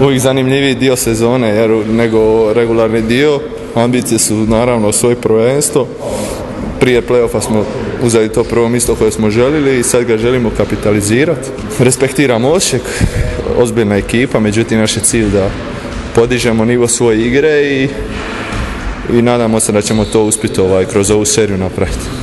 uvijek zanimljiviji dio sezone jer, nego regularni dio. Ambicije su naravno svoje prvenstvo. Prije playoffa smo uzeli to prvo mjesto koje smo želili i sad ga želimo kapitalizirati. Respektiram Osijek, ozbiljna ekipa, međutim naš je cilj da podižemo nivo svoje igre i, i nadamo se da ćemo to uspjeti ovaj, kroz ovu seriju napraviti.